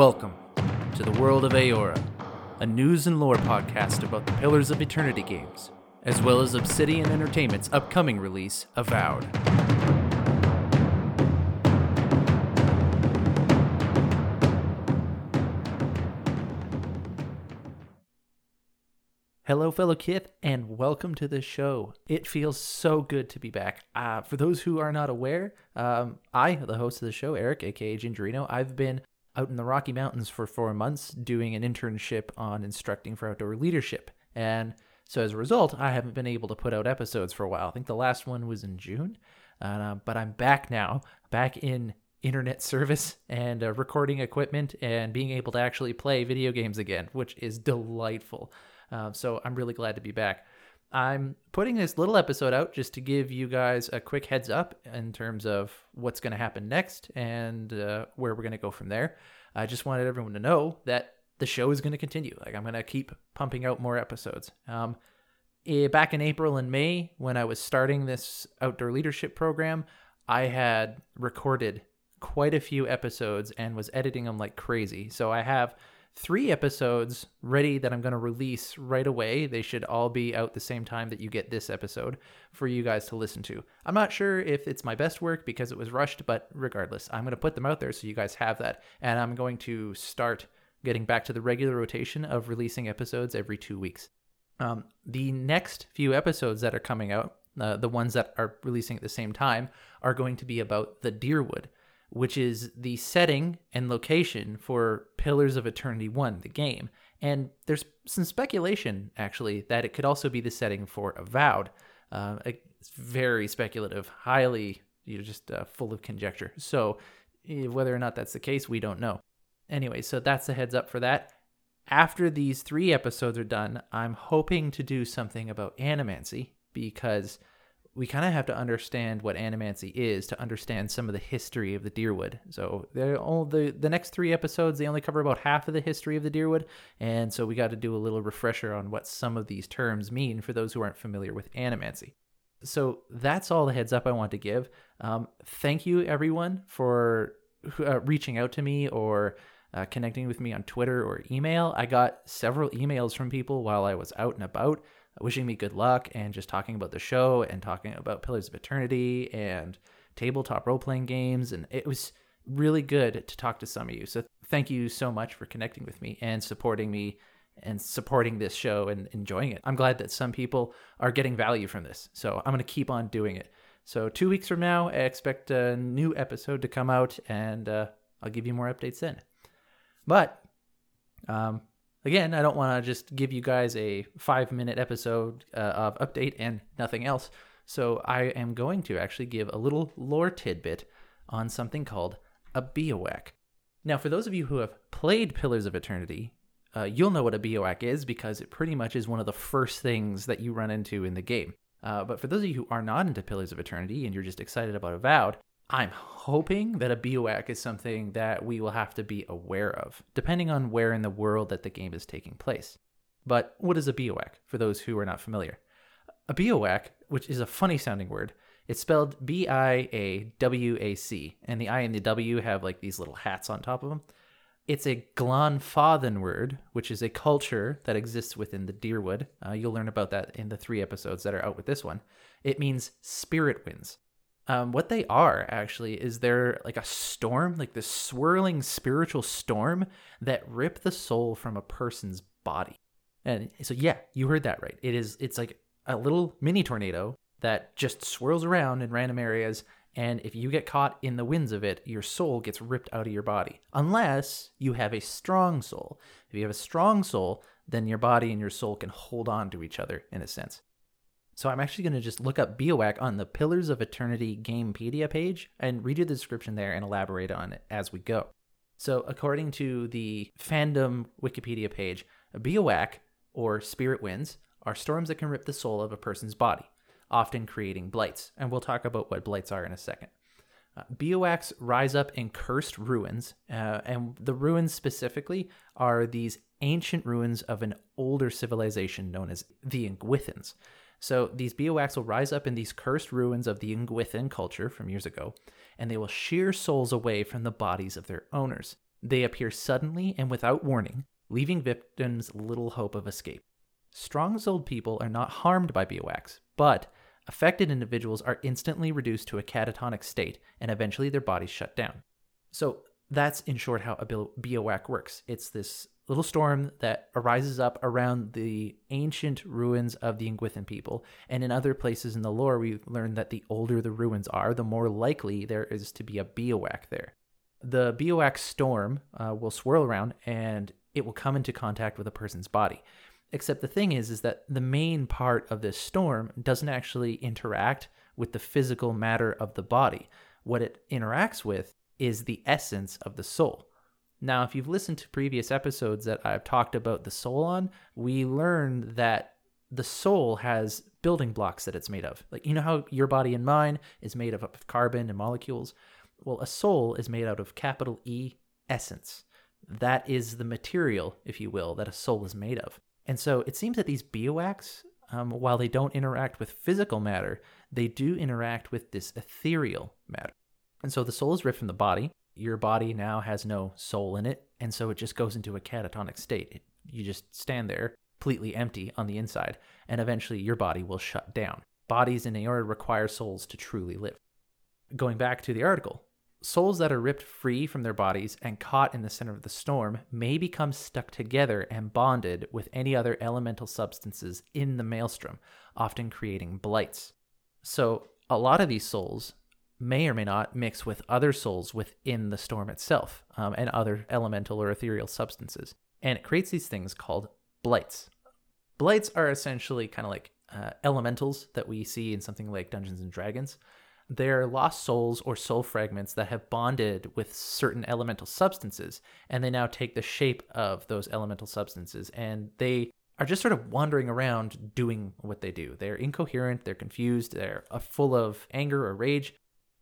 Welcome to the world of Eora, a news and lore podcast about the Pillars of Eternity games, as well as Obsidian Entertainment's upcoming release, Avowed. Hello, fellow Kith, and welcome to the show. It feels so good to be back. Uh, for those who are not aware, um, I, the host of the show, Eric, aka Gingerino, I've been out in the Rocky Mountains for four months doing an internship on instructing for outdoor leadership. And so as a result, I haven't been able to put out episodes for a while. I think the last one was in June, uh, but I'm back now, back in internet service and uh, recording equipment and being able to actually play video games again, which is delightful. Uh, so I'm really glad to be back. I'm putting this little episode out just to give you guys a quick heads up in terms of what's going to happen next and uh, where we're going to go from there. I just wanted everyone to know that the show is going to continue. Like I'm going to keep pumping out more episodes. Um, eh, back in April and May, when I was starting this outdoor leadership program, I had recorded quite a few episodes and was editing them like crazy. So I have three episodes ready that I'm going to release right away. They should all be out the same time that you get this episode for you guys to listen to. I'm not sure if it's my best work because it was rushed, but regardless, I'm going to put them out there so you guys have that. And I'm going to start getting back to the regular rotation of releasing episodes every two weeks. Um, the next few episodes that are coming out, uh, the ones that are releasing at the same time, are going to be about the Dyrwood which is the setting and location for Pillars of Eternity 1, the game. And there's some speculation, actually, that it could also be the setting for Avowed. Uh, it's very speculative, highly, you know, just uh, full of conjecture. So eh, whether or not that's the case, we don't know. Anyway, so that's the heads up for that. After these three episodes are done, I'm hoping to do something about animancy because we kind of have to understand what animancy is to understand some of the history of the Dyrwood. So all the the next three episodes they only cover about half of the history of the Dyrwood, and so we got to do a little refresher on what some of these terms mean for those who aren't familiar with animancy. So that's all the heads up I want to give. Um, thank you everyone for uh, reaching out to me or uh, connecting with me on Twitter or email. I got several emails from people while I was out and about wishing me good luck and just talking about the show and talking about Pillars of Eternity and tabletop role playing games. And it was really good to talk to some of you. So thank you so much for connecting with me and supporting me and supporting this show and enjoying it. I'm glad that some people are getting value from this. So I'm going to keep on doing it. So, two weeks from now, I expect a new episode to come out and uh, I'll give you more updates then. But um, Again, I don't want to just give you guys a five minute episode uh, of update and nothing else. So I am going to actually give a little lore tidbit on something called a biawac. Now, for those of you who have played Pillars of Eternity, uh, you'll know what a biawac is because it pretty much is one of the first things that you run into in the game. Uh, but for those of you who are not into Pillars of Eternity and you're just excited about Avowed, I'm hoping that a biawac is something that we will have to be aware of, depending on where in the world that the game is taking place. But what is a biawac, for those who are not familiar? A biawac, which is a funny sounding word, it's spelled B I A W A C, and the I and the W have like these little hats on top of them. It's a Glanfathan word, which is a culture that exists within the Dyrwood. Uh, you'll learn about that in the three episodes that are out with this one. It means spirit winds. Um, what they are actually is they're like a storm, like this swirling spiritual storm that rip the soul from a person's body. And so, yeah, you heard that right. It is. It's like a little mini tornado that just swirls around in random areas. And if you get caught in the winds of it, your soul gets ripped out of your body. Unless you have a strong soul. If you have a strong soul, then your body and your soul can hold on to each other in a sense. So I'm actually going to just look up Biawac on the Pillars of Eternity Gamepedia page and read you the description there and elaborate on it as we go. So according to the fandom Wikipedia page, a Biawac, or spirit winds, are storms that can rip the soul of a person's body, often creating blights. And we'll talk about what blights are in a second. Uh, rise up in cursed ruins, uh, and the ruins specifically are these ancient ruins of an older civilization known as the Engwithans. So these biawacs will rise up in these cursed ruins of the Engwithan culture from years ago, and they will shear souls away from the bodies of their owners. They appear suddenly and without warning, leaving victims little hope of escape. Strong souled people are not harmed by biawacs, but affected individuals are instantly reduced to a catatonic state and eventually their bodies shut down. So, that's in short how a biawac works. It's this little storm that arises up around the ancient ruins of the Engwithan people. And in other places in the lore, we've learned that the older the ruins are, the more likely there is to be a biawac there. The biawac storm uh, will swirl around and it will come into contact with a person's body. Except the thing is, is that the main part of this storm doesn't actually interact with the physical matter of the body. What it interacts with is the essence of the soul. Now, if you've listened to previous episodes that I've talked about the soul on, we learned that the soul has building blocks that it's made of. Like, you know how your body and mine is made up of carbon and molecules? Well, a soul is made out of capital E essence. That is the material, if you will, that a soul is made of. And so it seems that these biawacs, um, while they don't interact with physical matter, they do interact with this ethereal matter. And so the soul is ripped from the body. Your body now has no soul in it. And so it just goes into a catatonic state. It, you just stand there completely empty on the inside. And eventually your body will shut down. Bodies in Eora require souls to truly live. Going back to the article, souls that are ripped free from their bodies and caught in the center of the storm may become stuck together and bonded with any other elemental substances in the maelstrom, often creating blights. So, a lot of these souls may or may not mix with other souls within the storm itself um, and other elemental or ethereal substances. And it creates these things called blights. Blights are essentially kind of like uh, elementals that we see in something like Dungeons and Dragons. They're lost souls or soul fragments that have bonded with certain elemental substances, and they now take the shape of those elemental substances, and they are just sort of wandering around doing what they do. They're incoherent, they're confused, they're uh, full of anger or rage,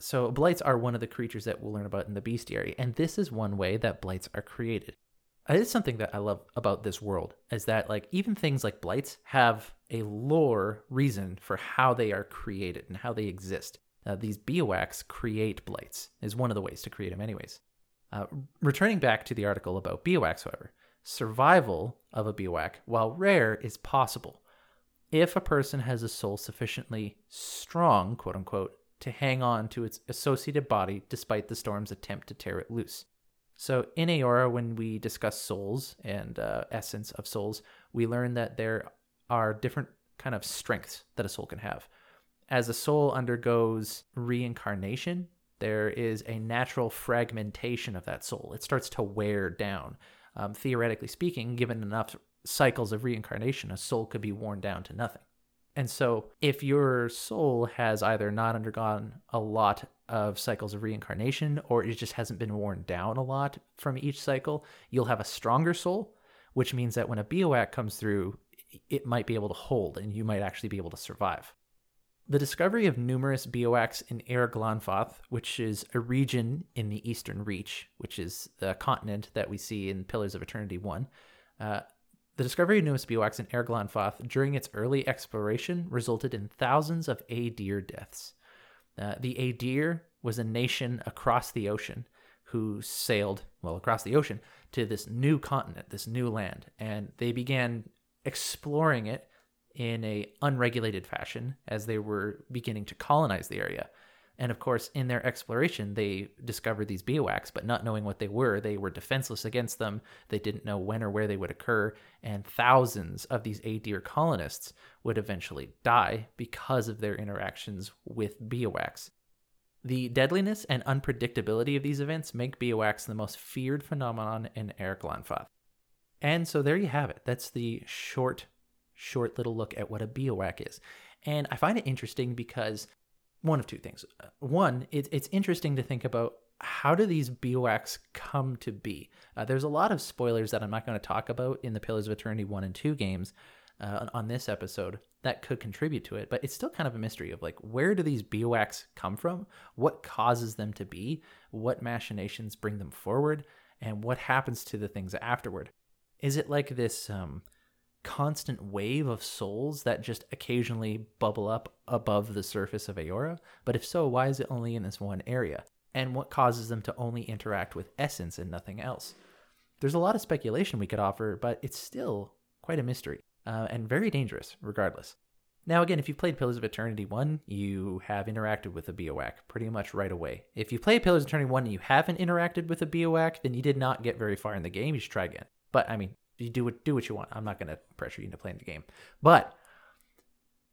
so, blights are one of the creatures that we'll learn about in the bestiary, and this is one way that blights are created. It is something that I love about this world is that like even things like blights have a lore reason for how they are created and how they exist. Uh, these biawacs create blights is one of the ways to create them, anyways. Uh, returning back to the article about biawacs, however, survival of a biawac, while rare, is possible if a person has a soul sufficiently strong, quote unquote, to hang on to its associated body despite the storm's attempt to tear it loose. So, in Eora, when we discuss souls and uh, essence of souls, we learn that there are different kind of strengths that a soul can have. As a soul undergoes reincarnation, there is a natural fragmentation of that soul. It starts to wear down. Um, theoretically speaking, given enough cycles of reincarnation, a soul could be worn down to nothing. And so, if your soul has either not undergone a lot of cycles of reincarnation or it just hasn't been worn down a lot from each cycle, you'll have a stronger soul, which means that when a biawac comes through, it might be able to hold and you might actually be able to survive. The discovery of numerous biawacs in Glanfath, which is a region in the Eastern Reach, which is the continent that we see in Pillars of Eternity 1, uh, the discovery of numerous biawacs in Eir Glanfath during its early exploration resulted in thousands of Aedir deaths. Uh, the Aedir was a nation across the ocean who sailed, well, across the ocean to this new continent, this new land, and they began exploring it in a unregulated fashion as they were beginning to colonize the area. And of course, in their exploration, they discovered these biawacs, but not knowing what they were, they were defenseless against them. They didn't know when or where they would occur. And thousands of these Aedir colonists would eventually die because of their interactions with biawacs. The deadliness and unpredictability of these events make biawacs the most feared phenomenon in Glanfath. And so there you have it. That's the short, short little look at what a biawac is. And I find it interesting because one of two things. One, it, it's interesting to think about how do these biawacs come to be? Uh, there's a lot of spoilers that I'm not going to talk about in the Pillars of Eternity 1 and 2 games uh, on, this episode that could contribute to it, but it's still kind of a mystery of like, where do these biawacs come from? What causes them to be? What machinations bring them forward? And what happens to the things afterward? Is it like this um, constant wave of souls that just occasionally bubble up above the surface of Eora? But if so, why is it only in this one area? and what causes them to only interact with essence and nothing else. There's a lot of speculation we could offer, but it's still quite a mystery uh, and very dangerous, regardless. Now, again, if you've played Pillars of Eternity 1, you have interacted with a Biawac pretty much right away. If you play Pillars of Eternity 1 and you haven't interacted with a Biawac, then you did not get very far in the game. You should try again. But, I mean, you do what, do what you want. I'm not going to pressure you into playing the game. But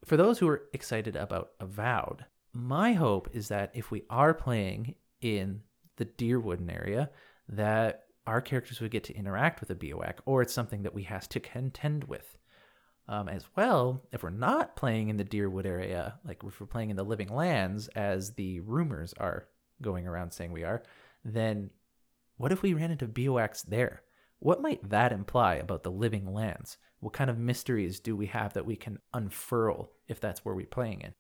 for those who are excited about Avowed, my hope is that if we are playing in the Dyrwood area, that our characters would get to interact with a Biawac, or it's something that we have to contend with. Um, as well, if we're not playing in the Dyrwood area, like if we're playing in the Living Lands, as the rumors are going around saying we are, then what if we ran into Biawacs there? What might that imply about the Living Lands? What kind of mysteries do we have that we can unfurl if that's where we're playing in?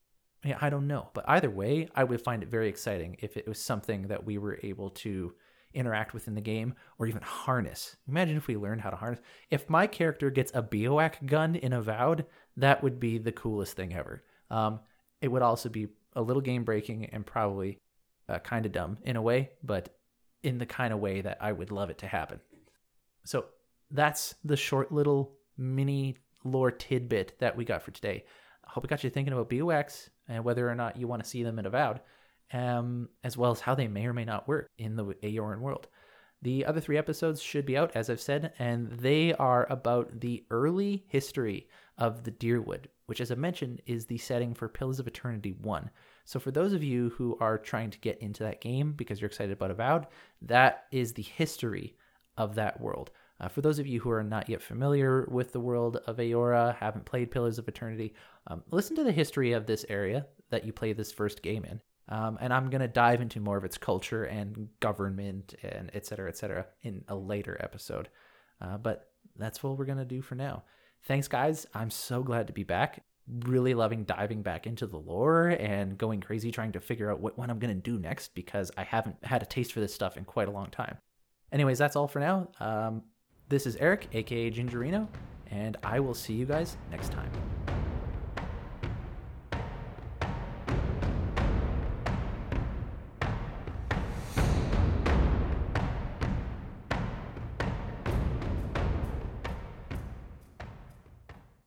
Yeah, I don't know. But either way, I would find it very exciting if it was something that we were able to interact with in the game or even harness. Imagine if we learned how to harness. If my character gets a Biawac gun in Avowed, that would be the coolest thing ever. Um, it would also be a little game breaking and probably uh, kind of dumb in a way, but in the kind of way that I would love it to happen. So that's the short little mini lore tidbit that we got for today. I hope it got you thinking about BOX and whether or not you want to see them in Avowed um, as well as how they may or may not work in the Eoran world. The other three episodes should be out, as I've said, and they are about the early history of the Dyrwood, which, as I mentioned, is the setting for Pillars of Eternity 1. So, for those of you who are trying to get into that game because you're excited about Avowed, that is the history of that world. Uh, for those of you who are not yet familiar with the world of Eora, haven't played Pillars of Eternity, um, listen to the history of this area that you play this first game in. Um, and I'm going to dive into more of its culture and government and et cetera, et cetera in a later episode. Uh, but that's what we're going to do for now. Thanks, guys. I'm so glad to be back. Really loving diving back into the lore and going crazy trying to figure out what one I'm going to do next because I haven't had a taste for this stuff in quite a long time. Anyways, that's all for now. Um, this is Eric, aka Gingerino, and I will see you guys next time.